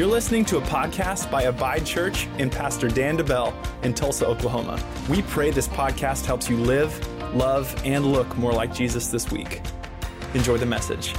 You're listening to a podcast by Abide Church and Pastor Dan DeBell in Tulsa, Oklahoma. We pray this podcast helps you live, love, and look more like Jesus this week. Enjoy the message.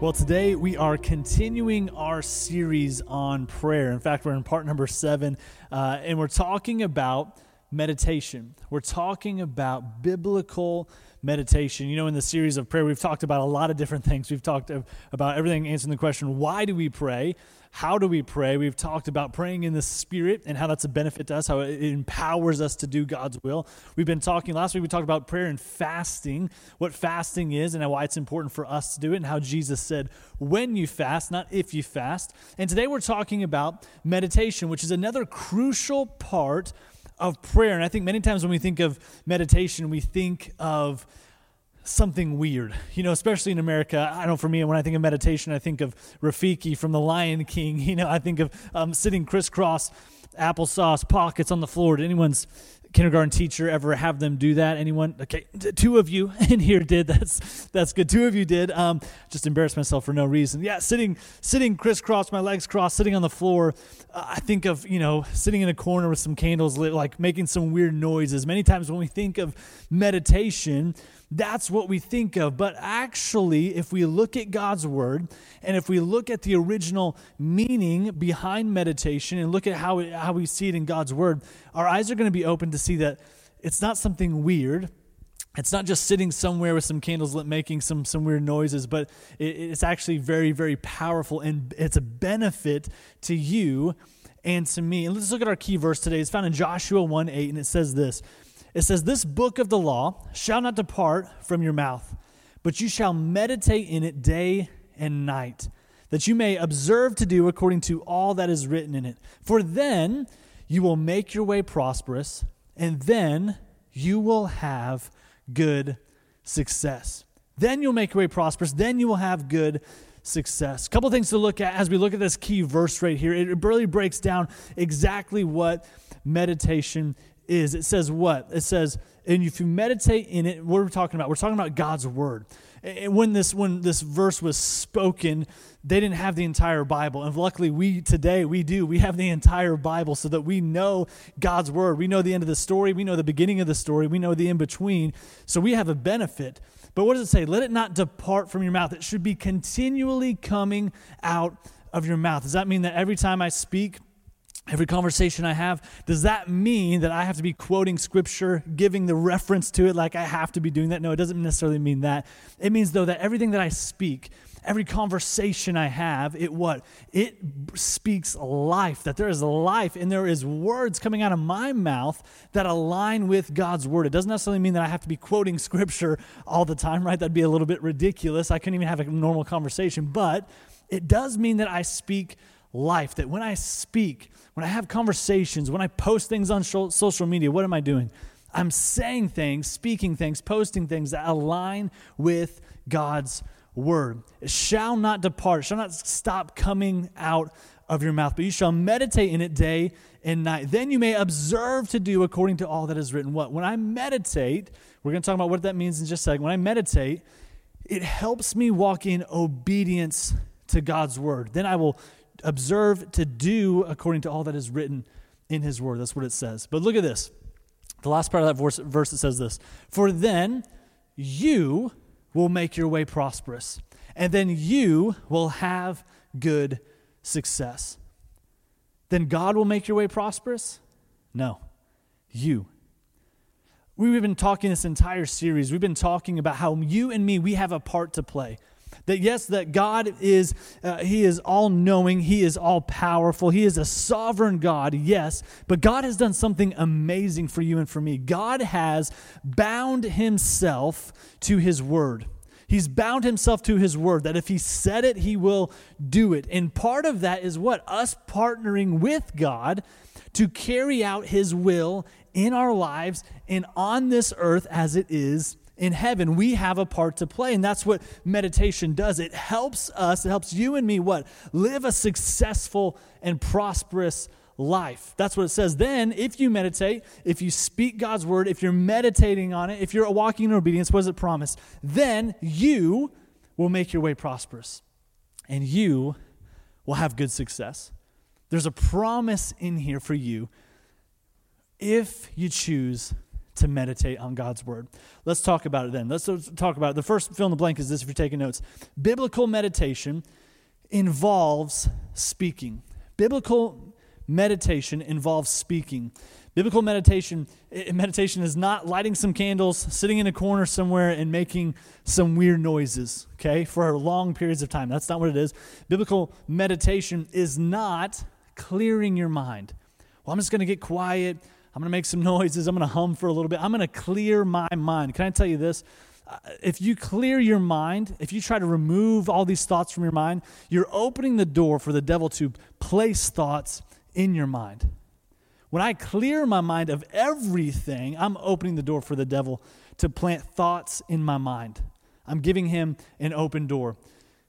Well, today we are continuing our series on prayer. In fact, we're in part number seven, uh, and we're talking about meditation. We're talking about biblical meditation. You know, in the series of prayer, we've talked about a lot of different things. We've talked about everything answering the question, why do we pray? How do we pray? We've talked about praying in the Spirit and how that's a benefit to us, how it empowers us to do God's will. We've been talking, last week we talked about prayer and fasting, what fasting is and why it's important for us to do it, and how Jesus said, when you fast, not if you fast. And today we're talking about meditation, which is another crucial part of prayer. And I think many times when we think of meditation, we think of something weird. You know, especially in America. I know for me, when I think of meditation, I think of Rafiki from The Lion King. You know, I think of um, sitting crisscross, applesauce pockets on the floor. Did anyone's kindergarten teacher ever have them do that? Anyone? Okay, two of you in here did. That's that's good. Two of you did. Um, just embarrassed myself for no reason. Yeah, sitting sitting crisscross, my legs crossed, sitting on the floor. Uh, I think of you know sitting in a corner with some candles lit, like making some weird noises. Many times when we think of meditation, that's what we think of. But actually, if we look at God's word and if we look at the original meaning behind meditation and look at how, how we see it in God's word, our eyes are going to be open to see that it's not something weird. It's not just sitting somewhere with some candles lit making some, some weird noises, but it, it's actually very, very powerful and it's a benefit to you and to me. And let's look at our key verse today. It's found in Joshua 1 8, and it says this it says, This book of the law shall not depart from your mouth, but you shall meditate in it day and night, that you may observe to do according to all that is written in it. For then you will make your way prosperous, and then you will have good success. Then you'll make your way prosperous, then you will have good success. A couple things to look at as we look at this key verse right here. It really breaks down exactly what meditation is. It says what? It says, and if you meditate in it, what are we talking about? We're talking about God's word. And when this when this verse was spoken, they didn't have the entire Bible. And luckily we today we do. We have the entire Bible so that we know God's word. We know the end of the story, we know the beginning of the story, we know the in between. So we have a benefit. But what does it say? Let it not depart from your mouth. It should be continually coming out of your mouth. Does that mean that every time I speak, every conversation I have, does that mean that I have to be quoting scripture, giving the reference to it like I have to be doing that? No, it doesn't necessarily mean that. It means though that everything that I speak, every conversation I have, it what? It speaks life, that there is life and there is words coming out of my mouth that align with God's word. It doesn't necessarily mean that I have to be quoting scripture all the time, right? That'd be a little bit ridiculous. I couldn't even have a normal conversation, but it does mean that I speak life, that when I speak, when I have conversations, when I post things on social media, what am I doing? I'm saying things, speaking things, posting things that align with God's word. It shall not depart, shall not stop coming out of your mouth, but you shall meditate in it day and night. Then you may observe to do according to all that is written. What? When I meditate, we're going to talk about what that means in just a second. When I meditate, it helps me walk in obedience to God's word. Then I will observe to do according to all that is written in his word. That's what it says. But look at this. The last part of that verse, verse it says this For then you will make your way prosperous, and then you will have good success. Then God will make your way prosperous? No, you. We've been talking this entire series, we've been talking about how you and me, we have a part to play. That yes, that God is, uh, He is all knowing, He is all powerful, He is a sovereign God, yes, but God has done something amazing for you and for me. God has bound Himself to His word. He's bound himself to his word that if he said it, he will do it. And part of that is what? Us partnering with God to carry out his will in our lives and on this earth as it is in heaven, we have a part to play. And that's what meditation does. It helps us, it helps you and me what? Live a successful and prosperous life. That's what it says. Then, if you meditate, if you speak God's word, if you're meditating on it, if you're walking in obedience, what does it promise? Then you will make your way prosperous, and you will have good success. There's a promise in here for you if you choose to meditate on God's word. Let's talk about it then. Let's talk about it. The first fill in the blank is this if you're taking notes. Biblical meditation involves speaking. Biblical meditation involves speaking. Biblical meditation meditation is not lighting some candles, sitting in a corner somewhere and making some weird noises, okay? For long periods of time. That's not what it is. Biblical meditation is not clearing your mind. Well, I'm just going to get quiet. I'm going to make some noises. I'm going to hum for a little bit. I'm going to clear my mind. Can I tell you this? Uh, if you clear your mind, if you try to remove all these thoughts from your mind, you're opening the door for the devil to place thoughts in your mind. When I clear my mind of everything, I'm opening the door for the devil to plant thoughts in my mind. I'm giving him an open door.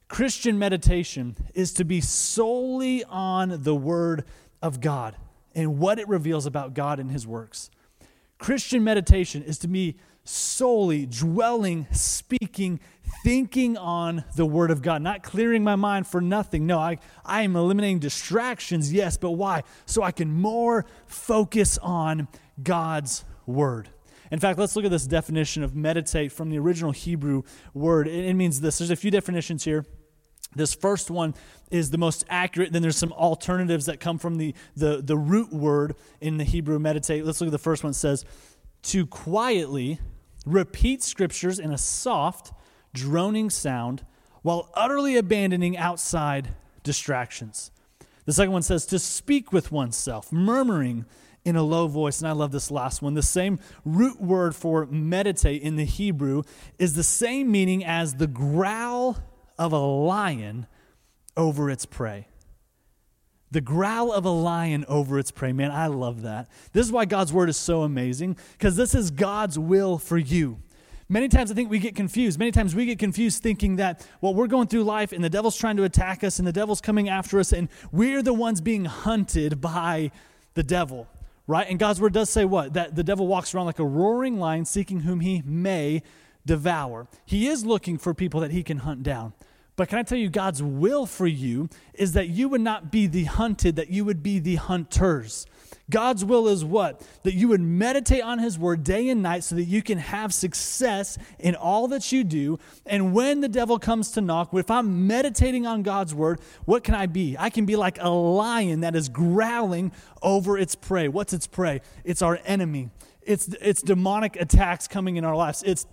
Christian meditation is to be solely on the Word of God and what it reveals about God and His works. Christian meditation is to be solely dwelling, speaking, thinking on the Word of God, not clearing my mind for nothing. No, I, I am eliminating distractions, yes, but why? So I can more focus on God's Word. In fact, let's look at this definition of meditate from the original Hebrew word. It, it means this. There's a few definitions here. This first one is the most accurate. Then there's some alternatives that come from the, the, the root word in the Hebrew meditate. Let's look at the first one. It says, to quietly repeat scriptures in a soft, droning sound while utterly abandoning outside distractions. The second one says to speak with oneself, murmuring in a low voice. And I love this last one. The same root word for meditate in the Hebrew is the same meaning as the growl of a lion over its prey. The growl of a lion over its prey. Man, I love that. This is why God's word is so amazing, because this is God's will for you. Many times I think we get confused. Many times we get confused thinking that, well, we're going through life and the devil's trying to attack us and the devil's coming after us and we're the ones being hunted by the devil, right? And God's word does say what? That the devil walks around like a roaring lion seeking whom he may devour. He is looking for people that he can hunt down. But can I tell you, God's will for you is that you would not be the hunted, that you would be the hunters. God's will is what? That you would meditate on His Word day and night so that you can have success in all that you do. And when the devil comes to knock, if I'm meditating on God's Word, what can I be? I can be like a lion that is growling over its prey. What's its prey? It's our enemy. It's, it's demonic attacks coming in our lives. It's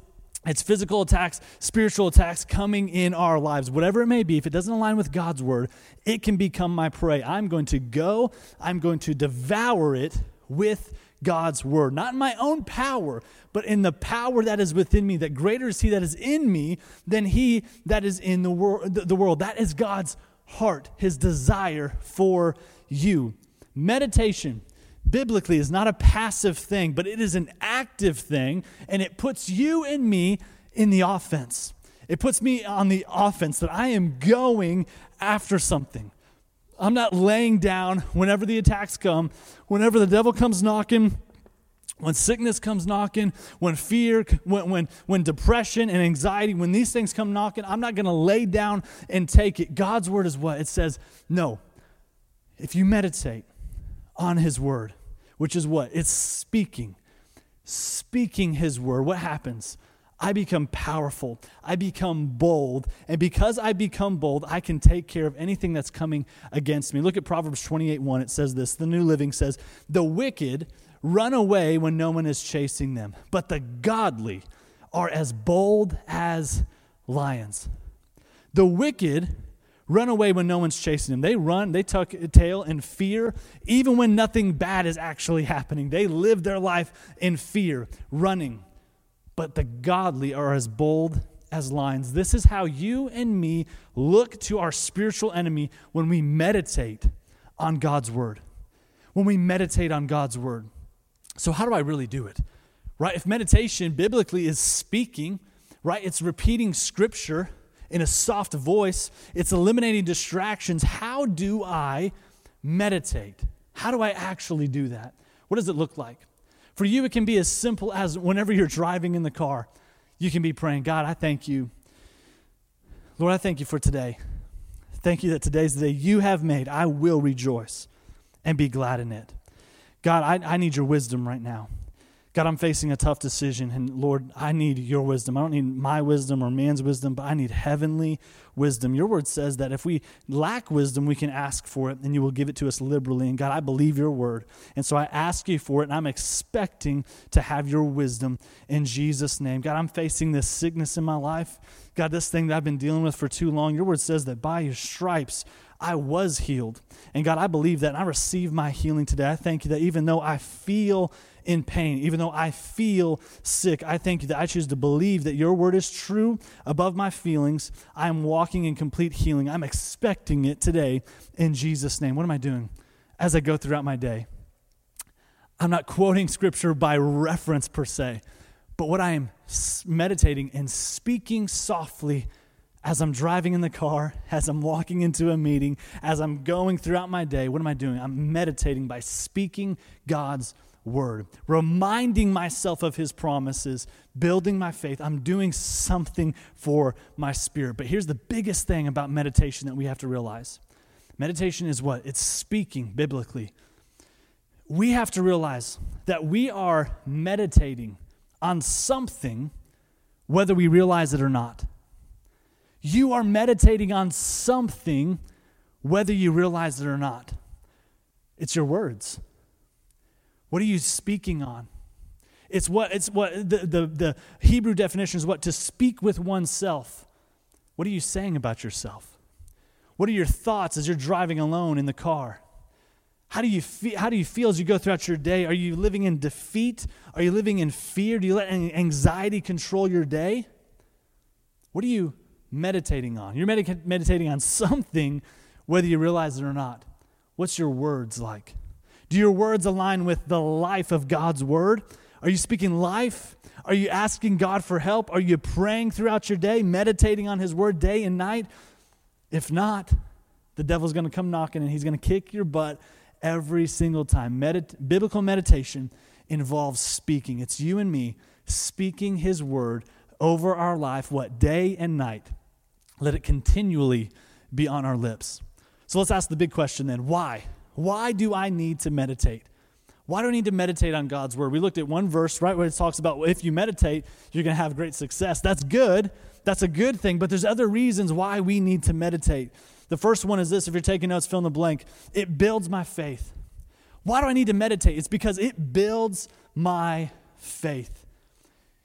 it's physical attacks, spiritual attacks coming in our lives, whatever it may be. If it doesn't align with God's word, it can become my prey. I'm going to go, I'm going to devour it with God's word, not in my own power, but in the power that is within me. That greater is He that is in me than He that is in the, wor- the world. That is God's heart, His desire for you. Meditation biblically is not a passive thing, but it is an active thing, and it puts you and me in the offense. It puts me on the offense that I am going after something. I'm not laying down whenever the attacks come, whenever the devil comes knocking, when sickness comes knocking, when fear, when, when, when depression and anxiety, when these things come knocking, I'm not going to lay down and take it. God's word is what? It says, no. If you meditate, on his word, which is what? It's speaking. Speaking his word. What happens? I become powerful. I become bold. And because I become bold, I can take care of anything that's coming against me. Look at Proverbs 28 1. It says this The New Living says, The wicked run away when no one is chasing them, but the godly are as bold as lions. The wicked run away when no one's chasing them. They run, they tuck a tail in fear, even when nothing bad is actually happening. They live their life in fear, running. But the godly are as bold as lions. This is how you and me look to our spiritual enemy when we meditate on God's word. When we meditate on God's word. So, how do I really do it? Right? If meditation biblically is speaking, right? It's repeating scripture in a soft voice, it's eliminating distractions. How do I meditate? How do I actually do that? What does it look like? For you, it can be as simple as whenever you're driving in the car, you can be praying, God, I thank you Lord, I thank you for today. Thank you that today's the day you have made. I will rejoice and be glad in it. God, I, I need your wisdom right now. God, I'm facing a tough decision, and Lord, I need your wisdom. I don't need my wisdom or man's wisdom, but I need heavenly wisdom. Your word says that if we lack wisdom, we can ask for it, and you will give it to us liberally. And God, I believe your word. And so I ask you for it, and I'm expecting to have your wisdom in Jesus' name. God, I'm facing this sickness in my life. God, this thing that I've been dealing with for too long, your word says that by your stripes, I was healed. And God, I believe that, and I receive my healing today. I thank you that even though I feel in pain, even though I feel sick, I thank you that I choose to believe that your word is true above my feelings. I am walking in complete healing. I'm expecting it today in Jesus' name. What am I doing as I go throughout my day? I'm not quoting scripture by reference per se, but what I am meditating and speaking softly as I'm driving in the car, as I'm walking into a meeting, as I'm going throughout my day, what am I doing? I'm meditating by speaking God's word, reminding myself of his promises, building my faith. I'm doing something for my spirit. But here's the biggest thing about meditation that we have to realize meditation is what? It's speaking biblically. We have to realize that we are meditating on something, whether we realize it or not. You are meditating on something, whether you realize it or not. It's your words. What are you speaking on? It's what it's what the, the, the Hebrew definition is what to speak with oneself. What are you saying about yourself? What are your thoughts as you're driving alone in the car? How do you feel, how do you feel as you go throughout your day? Are you living in defeat? Are you living in fear? Do you let anxiety control your day? What are you meditating on? You're meditating on something, whether you realize it or not. What's your words like? Do your words align with the life of God's word? Are you speaking life? Are you asking God for help? Are you praying throughout your day, meditating on His word day and night? If not, the devil's going to come knocking and he's going to kick your butt every single time. Biblical meditation involves speaking. It's you and me speaking His word over our life, what, day and night. Let it continually be on our lips. So let's ask the big question then why? Why do I need to meditate? Why do I need to meditate on God's word? We looked at one verse, right, where it talks about if you meditate, you're going to have great success. That's good. That's a good thing, but there's other reasons why we need to meditate. The first one is this if you're taking notes, fill in the blank. It builds my faith. Why do I need to meditate? It's because it builds my faith.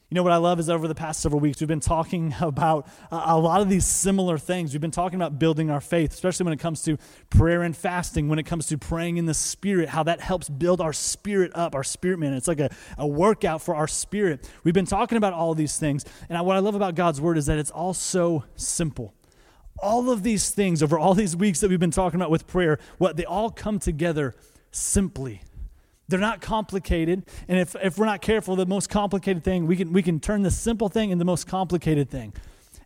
You know what I love is over the past several weeks, we've been talking about a lot of these similar things. We've been talking about building our faith, especially when it comes to prayer and fasting, when it comes to praying in the Spirit, how that helps build our spirit up, our spirit man. It's like a, a workout for our spirit. We've been talking about all these things. And what I love about God's Word is that it's all so simple. All of these things over all these weeks that we've been talking about with prayer, what they all come together simply they're not complicated. And if, if we're not careful, the most complicated thing, we can, we can turn the simple thing into the most complicated thing.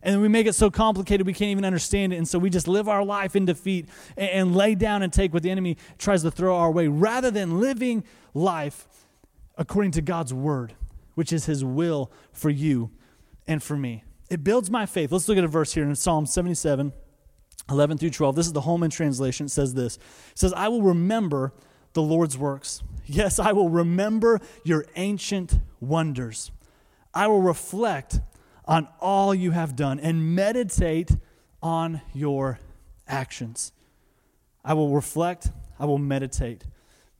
And we make it so complicated we can't even understand it. And so we just live our life in defeat and, and lay down and take what the enemy tries to throw our way rather than living life according to God's word, which is his will for you and for me. It builds my faith. Let's look at a verse here in Psalm 77, 11 through 12. This is the Holman translation. It says this It says, I will remember the Lord's works. Yes, I will remember your ancient wonders. I will reflect on all you have done and meditate on your actions. I will reflect, I will meditate.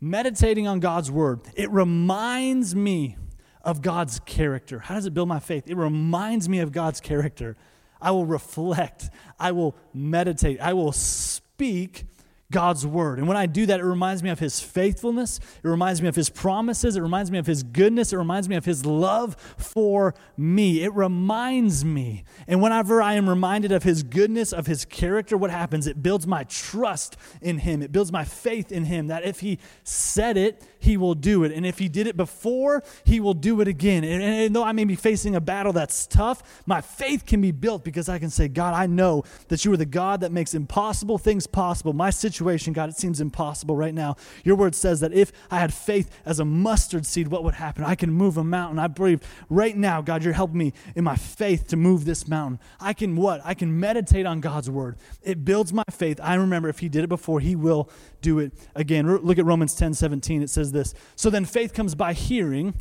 Meditating on God's word, it reminds me of God's character. How does it build my faith? It reminds me of God's character. I will reflect, I will meditate, I will speak God's word. And when I do that, it reminds me of his faithfulness. It reminds me of his promises. It reminds me of his goodness. It reminds me of his love for me. It reminds me. And whenever I am reminded of his goodness, of his character, what happens? It builds my trust in him. It builds my faith in him that if he said it, he will do it. And if he did it before, he will do it again. And, and though I may be facing a battle that's tough, my faith can be built because I can say, God, I know that you are the God that makes impossible things possible. My situation, God, it seems impossible right now. Your word says that if I had faith as a mustard seed, what would happen? I can move a mountain. I believe right now, God, you're helping me in my faith to move this mountain. I can what? I can meditate on God's word. It builds my faith. I remember if he did it before, he will do it again. Look at Romans 10 17. It says this So then faith comes by hearing,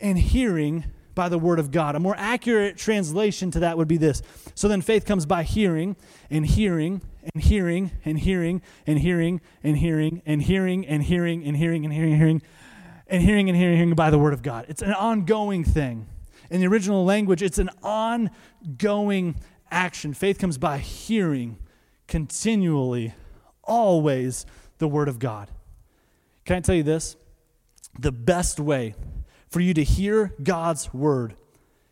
and hearing by the word of God. A more accurate translation to that would be this. So then faith comes by hearing, and hearing, and hearing, and hearing, and hearing, and hearing, and hearing, and hearing, and hearing, and hearing, and hearing, and hearing, and hearing, hearing by the word of God. It's an ongoing thing. In the original language, it's an ongoing action. Faith comes by hearing continually, always the Word of God. Can I tell you this? The best way for you to hear God's Word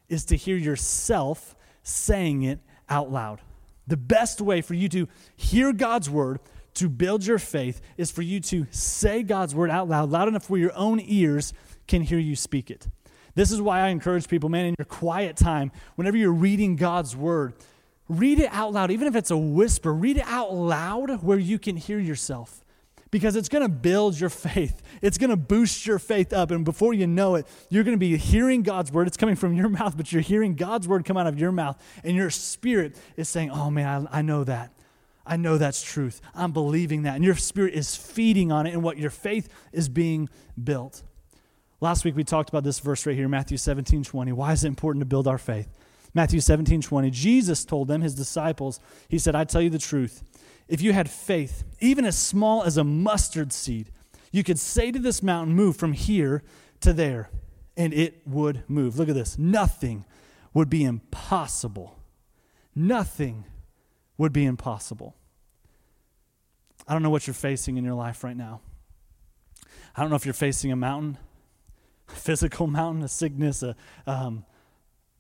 is to hear yourself saying it out loud. The best way for you to hear God's Word, to build your faith, is for you to say God's Word out loud, loud enough where your own ears can hear you speak it. This is why I encourage people, man, in your quiet time, whenever you're reading God's Word, read it out loud, even if it's a whisper, read it out loud where you can hear yourself because it's going to build your faith. It's going to boost your faith up. And before you know it, you're going to be hearing God's word. It's coming from your mouth, but you're hearing God's word come out of your mouth. And your spirit is saying, Oh, man, I, I know that. I know that's truth. I'm believing that. And your spirit is feeding on it, and what your faith is being built. Last week we talked about this verse right here, Matthew 17 20. Why is it important to build our faith? Matthew 17, 20. Jesus told them, his disciples, He said, I tell you the truth. If you had faith, even as small as a mustard seed, you could say to this mountain, Move from here to there, and it would move. Look at this. Nothing would be impossible. Nothing would be impossible. I don't know what you're facing in your life right now. I don't know if you're facing a mountain, a physical mountain, a sickness, a, um,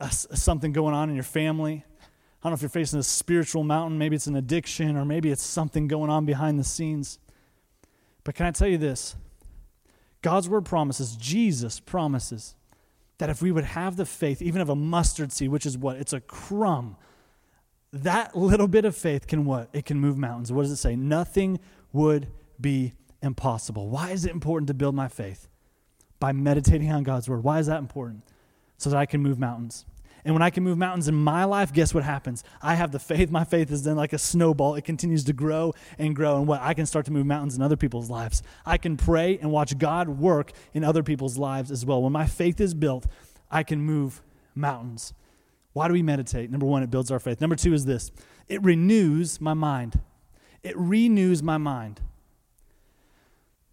a, something going on in your family. I don't know if you're facing a spiritual mountain. Maybe it's an addiction, or maybe it's something going on behind the scenes. But can I tell you this? God's word promises, Jesus promises, that if we would have the faith, even of a mustard seed, which is what? It's a crumb. That little bit of faith can what? It can move mountains. What does it say? Nothing would be impossible. Why is it important to build my faith? By meditating on God's word. Why is that important? so that I can move mountains. And when I can move mountains in my life, guess what happens? I have the faith. My faith is then like a snowball. It continues to grow and grow. And what? I can start to move mountains in other people's lives. I can pray and watch God work in other people's lives as well. When my faith is built, I can move mountains. Why do we meditate? Number one, it builds our faith. Number two is this it renews my mind. It renews my mind.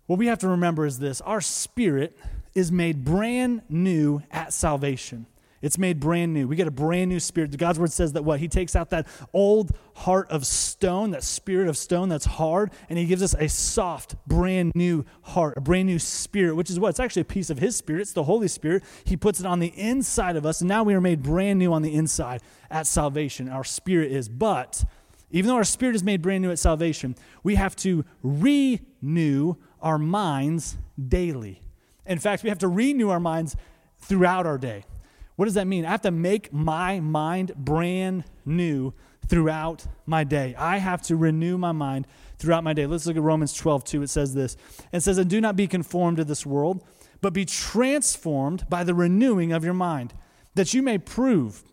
What we have to remember is this our spirit is made brand new at salvation. It's made brand new. We get a brand new spirit. God's word says that what? He takes out that old heart of stone, that spirit of stone that's hard, and He gives us a soft, brand new heart, a brand new spirit, which is what? It's actually a piece of His spirit. It's the Holy Spirit. He puts it on the inside of us, and now we are made brand new on the inside at salvation. Our spirit is. But even though our spirit is made brand new at salvation, we have to renew our minds daily. In fact, we have to renew our minds throughout our day. What does that mean? I have to make my mind brand new throughout my day. I have to renew my mind throughout my day. Let's look at Romans 12, 2. It says this. It says, And do not be conformed to this world, but be transformed by the renewing of your mind, that you may prove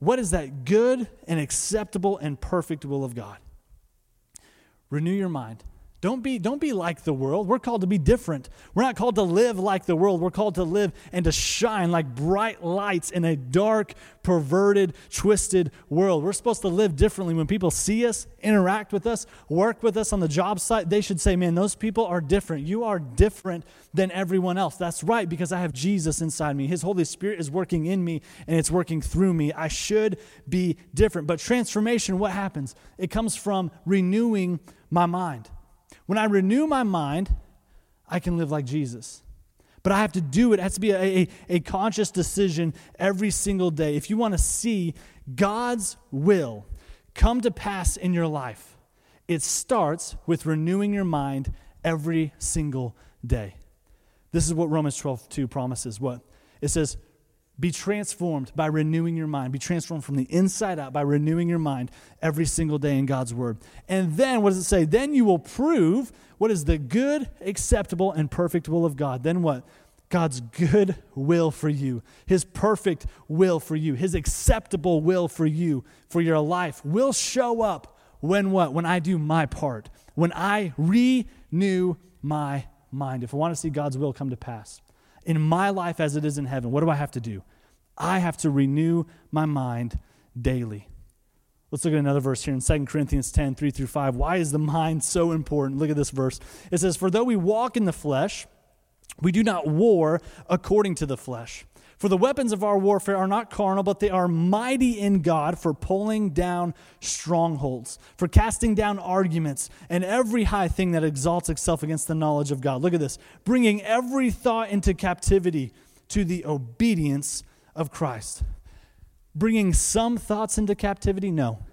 what is that good and acceptable and perfect will of God. Renew your mind. Don't be, don't be like the world. We're called to be different. We're not called to live like the world. We're called to live and to shine like bright lights in a dark, perverted, twisted world. We're supposed to live differently. When people see us, interact with us, work with us on the job site, they should say, Man, those people are different. You are different than everyone else. That's right, because I have Jesus inside me. His Holy Spirit is working in me and it's working through me. I should be different. But transformation, what happens? It comes from renewing my mind. When I renew my mind, I can live like Jesus. But I have to do it. It has to be a, a, a conscious decision every single day. If you want to see God's will come to pass in your life, it starts with renewing your mind every single day. This is what Romans 12, 2 promises. What? It says, be transformed by renewing your mind. Be transformed from the inside out by renewing your mind every single day in God's word. And then, what does it say? Then you will prove what is the good, acceptable, and perfect will of God. Then what? God's good will for you, His perfect will for you, His acceptable will for you, for your life will show up when what? When I do my part, when I renew my mind. If I want to see God's will come to pass in my life as it is in heaven, what do I have to do? I have to renew my mind daily. Let's look at another verse here in 2 Corinthians 10, 3 through 5. Why is the mind so important? Look at this verse. It says, For though we walk in the flesh, we do not war according to the flesh. For the weapons of our warfare are not carnal, but they are mighty in God for pulling down strongholds, for casting down arguments, and every high thing that exalts itself against the knowledge of God. Look at this bringing every thought into captivity to the obedience of Christ. Bringing some thoughts into captivity? No.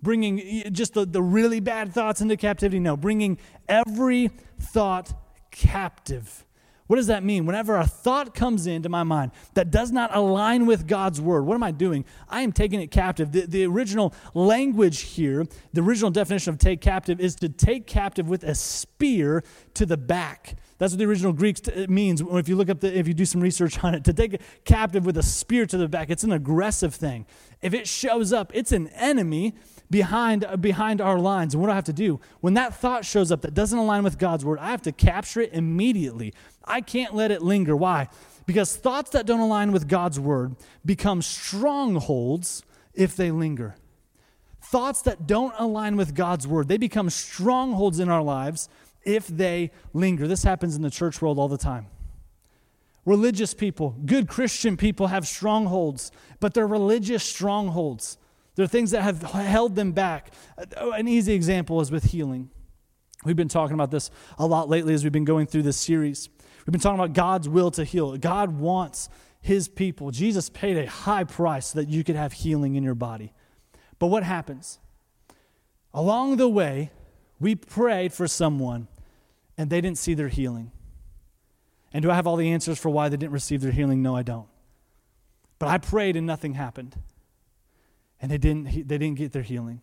Bringing just the, the really bad thoughts into captivity? No. Bringing every thought captive what does that mean? Whenever a thought comes into my mind that does not align with God's word, what am I doing? I am taking it captive. The, the original language here, the original definition of take captive is to take captive with a spear to the back. That's what the original Greek uh, means. If you look up the, if you do some research on it, to take captive with a spear to the back, it's an aggressive thing. If it shows up, it's an enemy behind, uh, behind our lines. And what do I have to do? When that thought shows up that doesn't align with God's word, I have to capture it immediately. I can't let it linger. Why? Because thoughts that don't align with God's word become strongholds if they linger. Thoughts that don't align with God's word, they become strongholds in our lives if they linger. This happens in the church world all the time. Religious people, good Christian people have strongholds, but they're religious strongholds. They're things that have held them back. An easy example is with healing. We've been talking about this a lot lately as we've been going through this series. We've been talking about God's will to heal. God wants his people. Jesus paid a high price so that you could have healing in your body. But what happens? Along the way, we prayed for someone and they didn't see their healing. And do I have all the answers for why they didn't receive their healing? No, I don't. But I prayed and nothing happened and they didn't, they didn't get their healing.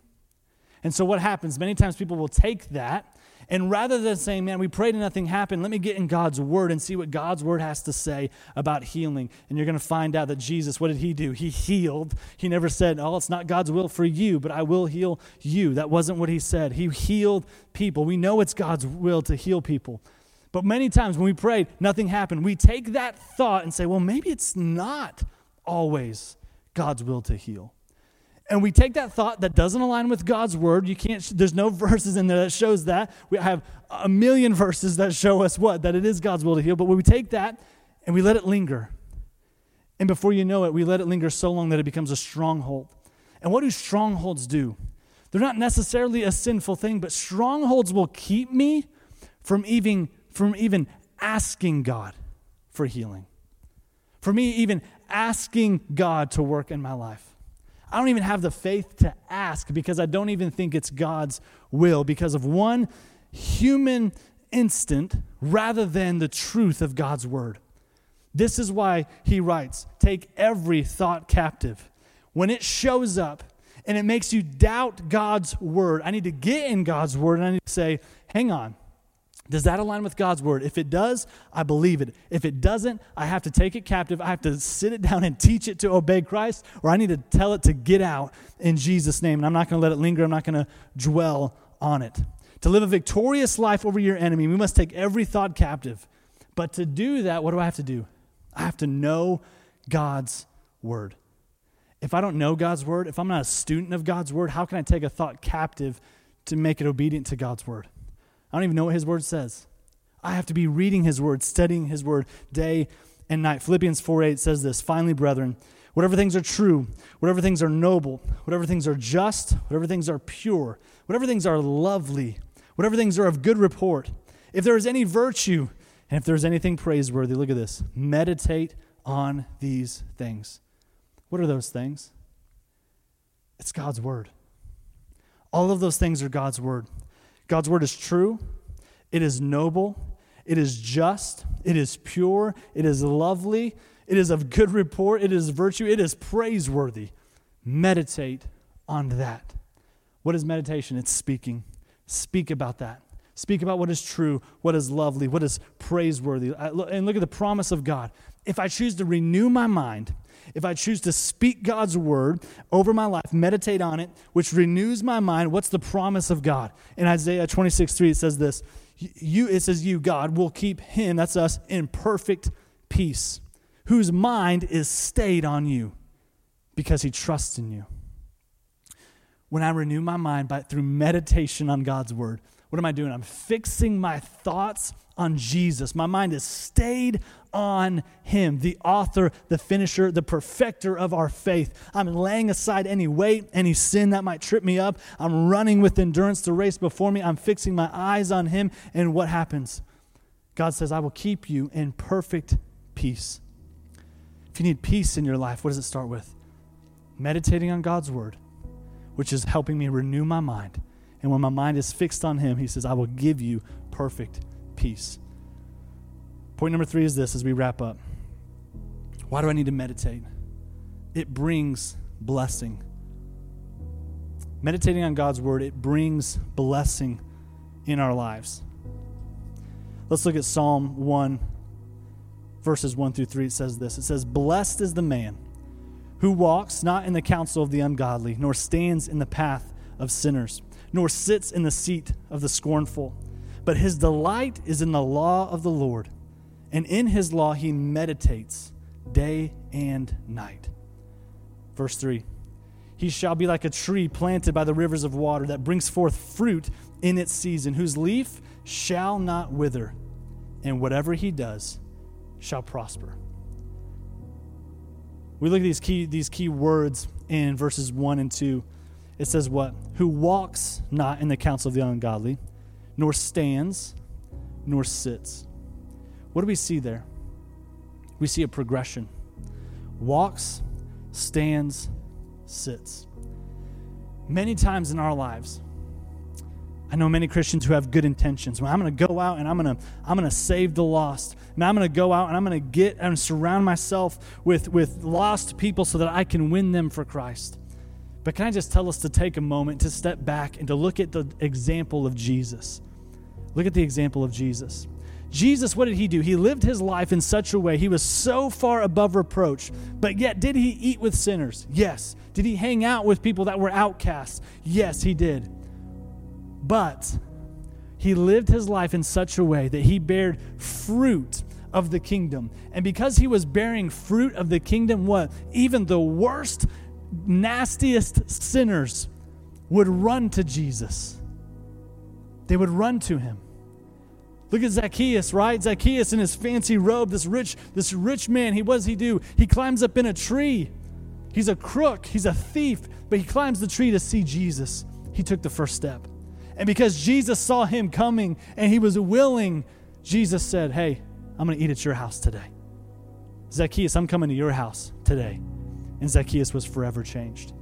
And so, what happens? Many times people will take that, and rather than saying, Man, we prayed and nothing happened, let me get in God's word and see what God's word has to say about healing. And you're going to find out that Jesus, what did he do? He healed. He never said, Oh, it's not God's will for you, but I will heal you. That wasn't what he said. He healed people. We know it's God's will to heal people. But many times when we prayed, nothing happened. We take that thought and say, Well, maybe it's not always God's will to heal and we take that thought that doesn't align with God's word. You can't, there's no verses in there that shows that. We have a million verses that show us what? That it is God's will to heal. But when we take that and we let it linger, and before you know it, we let it linger so long that it becomes a stronghold. And what do strongholds do? They're not necessarily a sinful thing, but strongholds will keep me from even, from even asking God for healing. For me, even asking God to work in my life. I don't even have the faith to ask because I don't even think it's God's will because of one human instant rather than the truth of God's word. This is why he writes take every thought captive. When it shows up and it makes you doubt God's word, I need to get in God's word and I need to say, hang on. Does that align with God's word? If it does, I believe it. If it doesn't, I have to take it captive. I have to sit it down and teach it to obey Christ, or I need to tell it to get out in Jesus' name. And I'm not going to let it linger, I'm not going to dwell on it. To live a victorious life over your enemy, we must take every thought captive. But to do that, what do I have to do? I have to know God's word. If I don't know God's word, if I'm not a student of God's word, how can I take a thought captive to make it obedient to God's word? I don't even know what his word says. I have to be reading his word, studying his word day and night. Philippians 4 8 says this Finally, brethren, whatever things are true, whatever things are noble, whatever things are just, whatever things are pure, whatever things are lovely, whatever things are of good report, if there is any virtue, and if there is anything praiseworthy, look at this meditate on these things. What are those things? It's God's word. All of those things are God's word. God's word is true, it is noble, it is just, it is pure, it is lovely, it is of good report, it is virtue, it is praiseworthy. Meditate on that. What is meditation? It's speaking. Speak about that. Speak about what is true, what is lovely, what is praiseworthy. And look at the promise of God. If I choose to renew my mind, if I choose to speak God's word over my life, meditate on it, which renews my mind, what's the promise of God? In Isaiah 26, 3, it says this you, it says, You, God, will keep him, that's us, in perfect peace, whose mind is stayed on you because he trusts in you. When I renew my mind by, through meditation on God's word, what am I doing? I'm fixing my thoughts on Jesus. My mind is stayed on Him, the author, the finisher, the perfecter of our faith. I'm laying aside any weight, any sin that might trip me up. I'm running with endurance the race before me. I'm fixing my eyes on Him. And what happens? God says, I will keep you in perfect peace. If you need peace in your life, what does it start with? Meditating on God's word, which is helping me renew my mind. And when my mind is fixed on Him, He says, I will give you perfect peace. Point number three is this as we wrap up. Why do I need to meditate? It brings blessing. Meditating on God's word, it brings blessing in our lives. Let's look at Psalm 1, verses 1 through 3. It says this It says, Blessed is the man who walks not in the counsel of the ungodly, nor stands in the path of sinners, nor sits in the seat of the scornful. But his delight is in the law of the Lord, and in his law he meditates day and night. Verse 3 He shall be like a tree planted by the rivers of water that brings forth fruit in its season, whose leaf shall not wither, and whatever he does shall prosper. We look at these key, these key words in verses 1 and 2 it says what? Who walks not in the counsel of the ungodly, nor stands, nor sits. What do we see there? We see a progression walks, stands, sits. Many times in our lives, I know many Christians who have good intentions. Well, I'm going to go out and I'm going to I'm going to save the lost. And I'm going to go out and I'm going to get and surround myself with with lost people so that I can win them for Christ. But can I just tell us to take a moment to step back and to look at the example of Jesus? Look at the example of Jesus. Jesus, what did he do? He lived his life in such a way, he was so far above reproach. But yet, did he eat with sinners? Yes. Did he hang out with people that were outcasts? Yes, he did. But he lived his life in such a way that he bared fruit of the kingdom. And because he was bearing fruit of the kingdom, what? Even the worst nastiest sinners would run to Jesus. They would run to him. Look at Zacchaeus, right? Zacchaeus in his fancy robe, this rich, this rich man, he what does he do? He climbs up in a tree. He's a crook, he's a thief, but he climbs the tree to see Jesus. He took the first step. And because Jesus saw him coming and he was willing, Jesus said, Hey, I'm to eat at your house today. Zacchaeus, I'm coming to your house today and Zacchaeus was forever changed.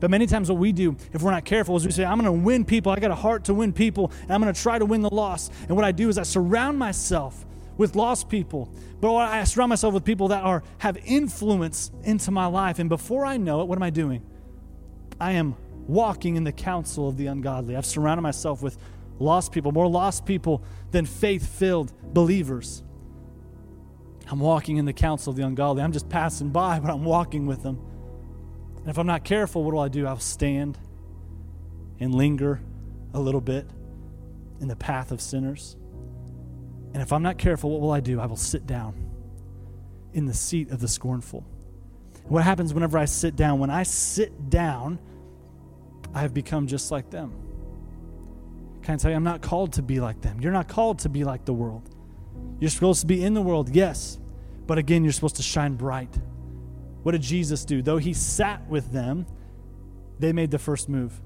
But many times, what we do, if we're not careful, is we say, I'm going to win people. I got a heart to win people, and I'm going to try to win the lost. And what I do is I surround myself with lost people. But I surround myself with people that are have influence into my life. And before I know it, what am I doing? I am walking in the counsel of the ungodly. I've surrounded myself with lost people, more lost people than faith filled believers. I'm walking in the counsel of the ungodly. I'm just passing by, but I'm walking with them. And if I'm not careful, what will I do? I'll stand and linger a little bit in the path of sinners. And if I'm not careful, what will I do? I will sit down in the seat of the scornful. And what happens whenever I sit down? When I sit down, I have become just like them. Can I tell you, I'm not called to be like them. You're not called to be like the world. You're supposed to be in the world, yes, but again, you're supposed to shine bright. What did Jesus do? Though he sat with them, they made the first move.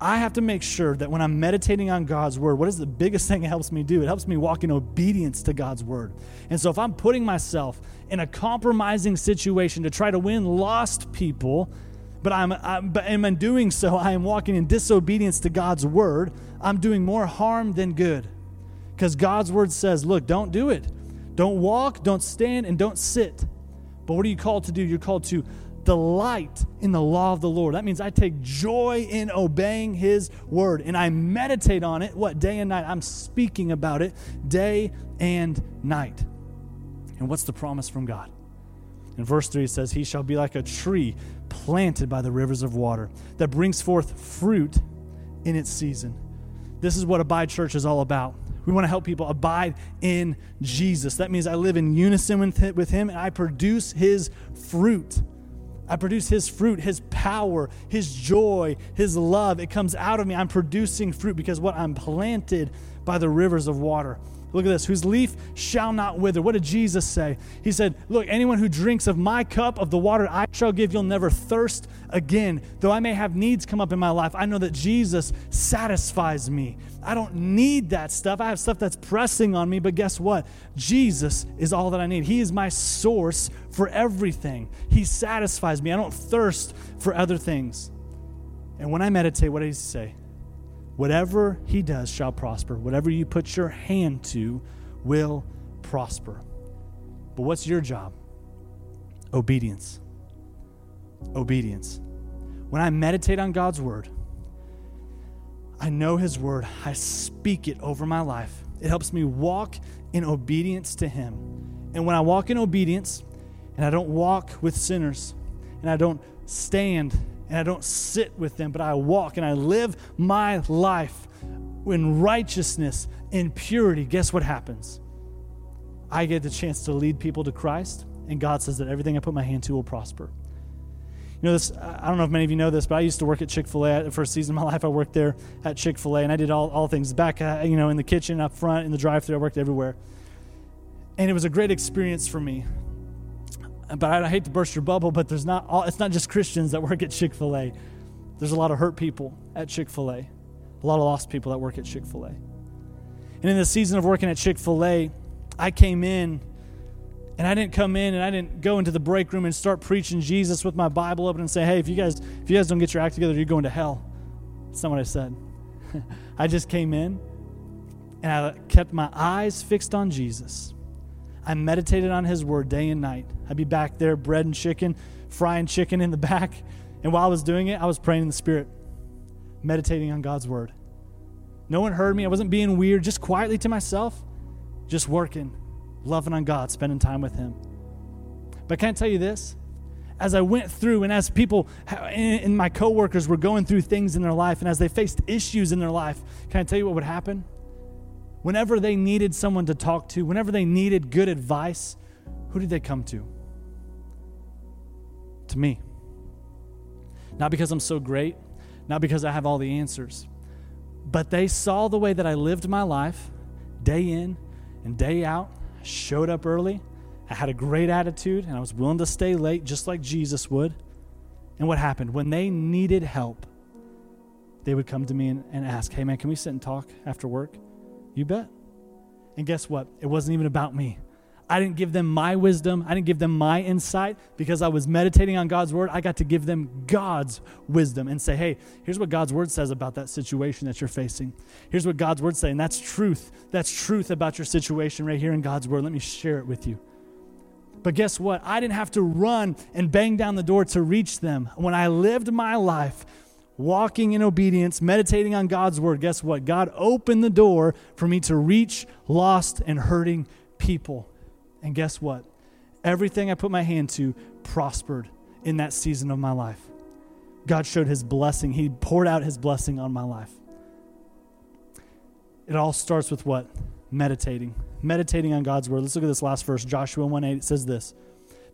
I have to make sure that when I'm meditating on God's word, what is the biggest thing it helps me do? It helps me walk in obedience to God's word. And so if I'm putting myself in a compromising situation to try to win lost people, but I'm, I'm but in doing so, I am walking in disobedience to God's word, I'm doing more harm than good. Because God's word says, look, don't do it. Don't walk, don't stand, and don't sit. But what are you called to do? You're called to delight in the law of the Lord. That means I take joy in obeying his word and I meditate on it, what, day and night. I'm speaking about it day and night. And what's the promise from God? In verse 3, it says, He shall be like a tree planted by the rivers of water that brings forth fruit in its season. This is what Abide Church is all about. We want to help people abide in Jesus. That means I live in unison with Him and I produce His fruit. I produce His fruit, His power, His joy, His love. It comes out of me. I'm producing fruit because what? I'm planted by the rivers of water. Look at this, whose leaf shall not wither. What did Jesus say? He said, Look, anyone who drinks of my cup of the water I shall give, you'll never thirst again. Though I may have needs come up in my life, I know that Jesus satisfies me. I don't need that stuff. I have stuff that's pressing on me, but guess what? Jesus is all that I need. He is my source for everything. He satisfies me. I don't thirst for other things. And when I meditate, what does he say? Whatever he does shall prosper. Whatever you put your hand to will prosper. But what's your job? Obedience. Obedience. When I meditate on God's word, I know his word, I speak it over my life. It helps me walk in obedience to him. And when I walk in obedience, and I don't walk with sinners, and I don't stand and I don't sit with them, but I walk and I live my life in righteousness, in purity, guess what happens? I get the chance to lead people to Christ, and God says that everything I put my hand to will prosper. You know this. I don't know if many of you know this, but I used to work at Chick Fil A. The first season of my life, I worked there at Chick Fil A, and I did all, all things back, uh, you know, in the kitchen, up front, in the drive-through. I worked everywhere, and it was a great experience for me but I hate to burst your bubble, but there's not all, it's not just Christians that work at Chick fil A. There's a lot of hurt people at Chick fil A, a lot of lost people that work at Chick fil A. And in the season of working at Chick fil A, I came in and I didn't come in and I didn't go into the break room and start preaching Jesus with my Bible open and say, hey, if you guys, if you guys don't get your act together, you're going to hell. That's not what I said. I just came in and I kept my eyes fixed on Jesus. I meditated on his word day and night. I'd be back there, bread and chicken, frying chicken in the back. And while I was doing it, I was praying in the Spirit, meditating on God's word. No one heard me. I wasn't being weird, just quietly to myself, just working, loving on God, spending time with Him. But can I tell you this? As I went through, and as people and my coworkers were going through things in their life, and as they faced issues in their life, can I tell you what would happen? Whenever they needed someone to talk to, whenever they needed good advice, who did they come to? To me. Not because I'm so great, not because I have all the answers, but they saw the way that I lived my life day in and day out, I showed up early, I had a great attitude, and I was willing to stay late just like Jesus would. And what happened? When they needed help, they would come to me and, and ask, Hey, man, can we sit and talk after work? You bet. And guess what? It wasn't even about me. I didn't give them my wisdom. I didn't give them my insight because I was meditating on God's word. I got to give them God's wisdom and say, hey, here's what God's word says about that situation that you're facing. Here's what God's word says, and that's truth. That's truth about your situation right here in God's word. Let me share it with you. But guess what? I didn't have to run and bang down the door to reach them. When I lived my life walking in obedience, meditating on God's word, guess what? God opened the door for me to reach lost and hurting people. And guess what? Everything I put my hand to prospered in that season of my life. God showed his blessing, he poured out his blessing on my life. It all starts with what? Meditating. Meditating on God's word. Let's look at this last verse, Joshua 1 8. It says this.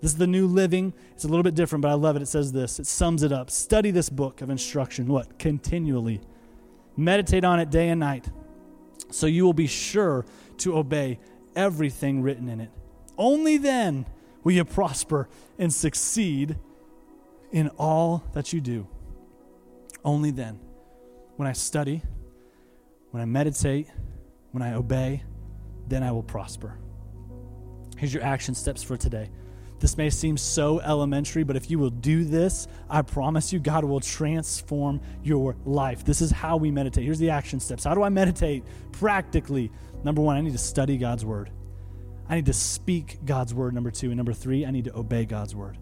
This is the new living. It's a little bit different, but I love it. It says this it sums it up. Study this book of instruction, what? Continually. Meditate on it day and night, so you will be sure to obey everything written in it. Only then will you prosper and succeed in all that you do. Only then. When I study, when I meditate, when I obey, then I will prosper. Here's your action steps for today. This may seem so elementary, but if you will do this, I promise you, God will transform your life. This is how we meditate. Here's the action steps. How do I meditate practically? Number one, I need to study God's word. I need to speak God's word, number two. And number three, I need to obey God's word.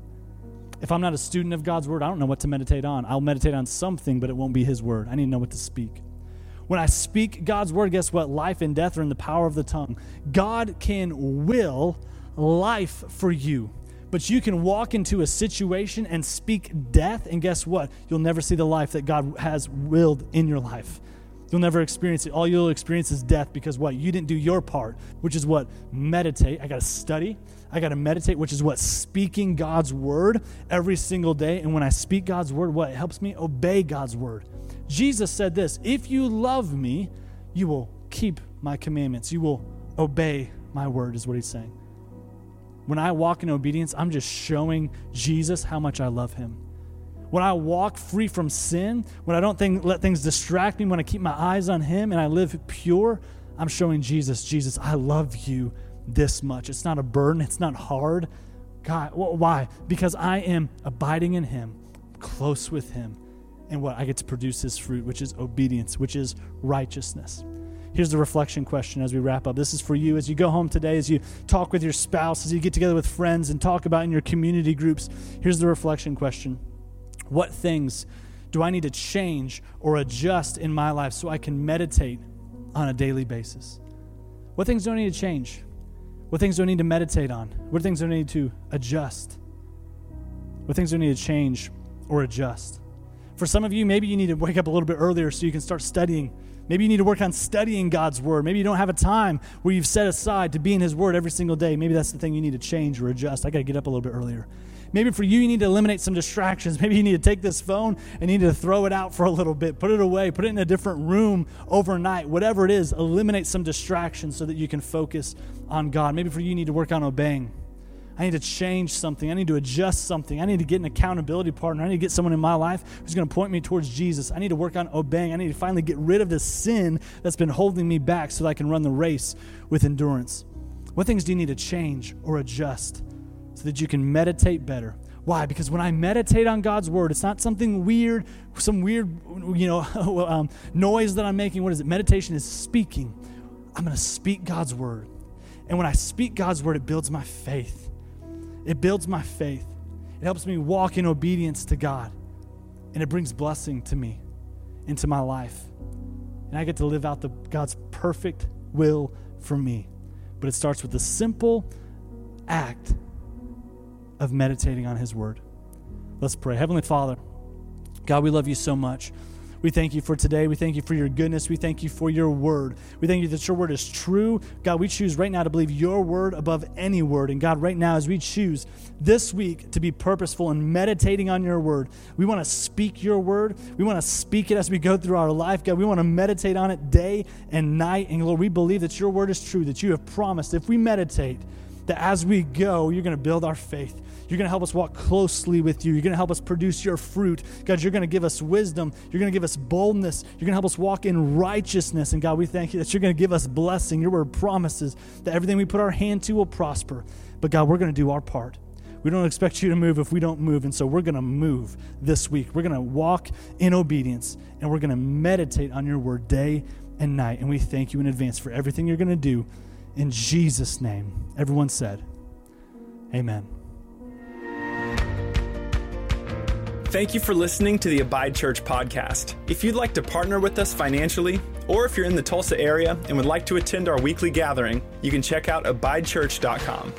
If I'm not a student of God's word, I don't know what to meditate on. I'll meditate on something, but it won't be His word. I need to know what to speak. When I speak God's word, guess what? Life and death are in the power of the tongue. God can will life for you. But you can walk into a situation and speak death, and guess what? You'll never see the life that God has willed in your life. You'll never experience it. All you'll experience is death because what? You didn't do your part, which is what? Meditate. I got to study. I got to meditate, which is what? Speaking God's word every single day. And when I speak God's word, what? It helps me obey God's word. Jesus said this If you love me, you will keep my commandments. You will obey my word, is what he's saying. When I walk in obedience, I'm just showing Jesus how much I love him. When I walk free from sin, when I don't think, let things distract me, when I keep my eyes on him and I live pure, I'm showing Jesus, Jesus, I love you this much. It's not a burden, it's not hard. God, why? Because I am abiding in him, close with him, and what I get to produce his fruit, which is obedience, which is righteousness. Here's the reflection question as we wrap up. This is for you as you go home today, as you talk with your spouse, as you get together with friends and talk about in your community groups. Here's the reflection question What things do I need to change or adjust in my life so I can meditate on a daily basis? What things do I need to change? What things do I need to meditate on? What things do I need to adjust? What things do I need to change or adjust? For some of you, maybe you need to wake up a little bit earlier so you can start studying Maybe you need to work on studying God's word. Maybe you don't have a time where you've set aside to be in His word every single day. Maybe that's the thing you need to change or adjust. I got to get up a little bit earlier. Maybe for you, you need to eliminate some distractions. Maybe you need to take this phone and you need to throw it out for a little bit, put it away, put it in a different room overnight. Whatever it is, eliminate some distractions so that you can focus on God. Maybe for you, you need to work on obeying. I need to change something. I need to adjust something. I need to get an accountability partner. I need to get someone in my life who's going to point me towards Jesus. I need to work on obeying. I need to finally get rid of the sin that's been holding me back so that I can run the race with endurance. What things do you need to change or adjust so that you can meditate better? Why? Because when I meditate on God's word, it's not something weird, some weird, you know, um, noise that I'm making. What is it? Meditation is speaking. I'm going to speak God's word. And when I speak God's word, it builds my faith. It builds my faith. It helps me walk in obedience to God. And it brings blessing to me, into my life. And I get to live out the, God's perfect will for me. But it starts with the simple act of meditating on His Word. Let's pray. Heavenly Father, God, we love you so much. We thank you for today. We thank you for your goodness. We thank you for your word. We thank you that your word is true. God, we choose right now to believe your word above any word. And God, right now, as we choose this week to be purposeful in meditating on your word, we want to speak your word. We want to speak it as we go through our life. God, we want to meditate on it day and night. And Lord, we believe that your word is true, that you have promised if we meditate, that as we go, you're going to build our faith. You're going to help us walk closely with you. You're going to help us produce your fruit. God, you're going to give us wisdom. You're going to give us boldness. You're going to help us walk in righteousness. And God, we thank you that you're going to give us blessing. Your word promises that everything we put our hand to will prosper. But God, we're going to do our part. We don't expect you to move if we don't move. And so we're going to move this week. We're going to walk in obedience and we're going to meditate on your word day and night. And we thank you in advance for everything you're going to do. In Jesus' name. Everyone said, Amen. Thank you for listening to the Abide Church podcast. If you'd like to partner with us financially, or if you're in the Tulsa area and would like to attend our weekly gathering, you can check out abidechurch.com.